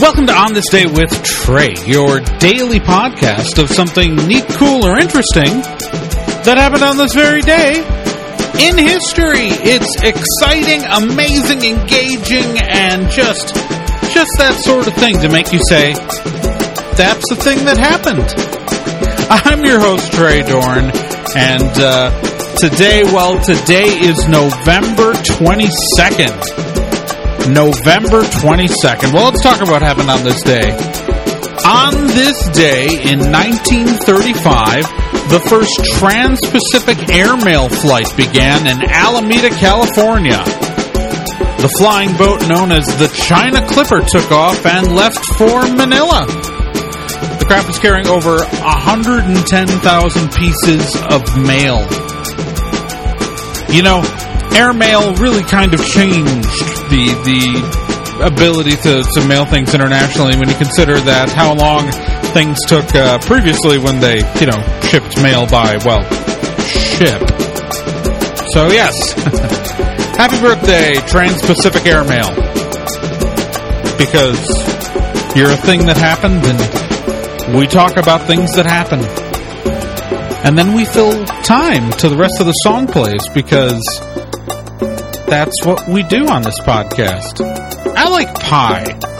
Welcome to On This Day with Trae, your daily podcast of something neat, cool, or interesting that happened on this very day in history. It's exciting, amazing, engaging, and just just that sort of thing to make you say, that's the thing that happened. I'm your host, Trae Dorn, and uh, today, well, today is November 22nd. November 22nd. Well, let's talk about what happened on this day. On this day in 1935, the first trans Pacific airmail flight began in Alameda, California. The flying boat known as the China Clipper took off and left for Manila. The craft was carrying over 110,000 pieces of mail. You know, airmail really kind of changed the the ability to, to mail things internationally when you consider that how long things took uh, previously when they you know shipped mail by well ship. So yes, happy birthday Trans-Pacific Airmail because you're a thing that happened and we talk about things that happen. And then we fill time to the rest of the song plays because that's what we do on this podcast. I like pie.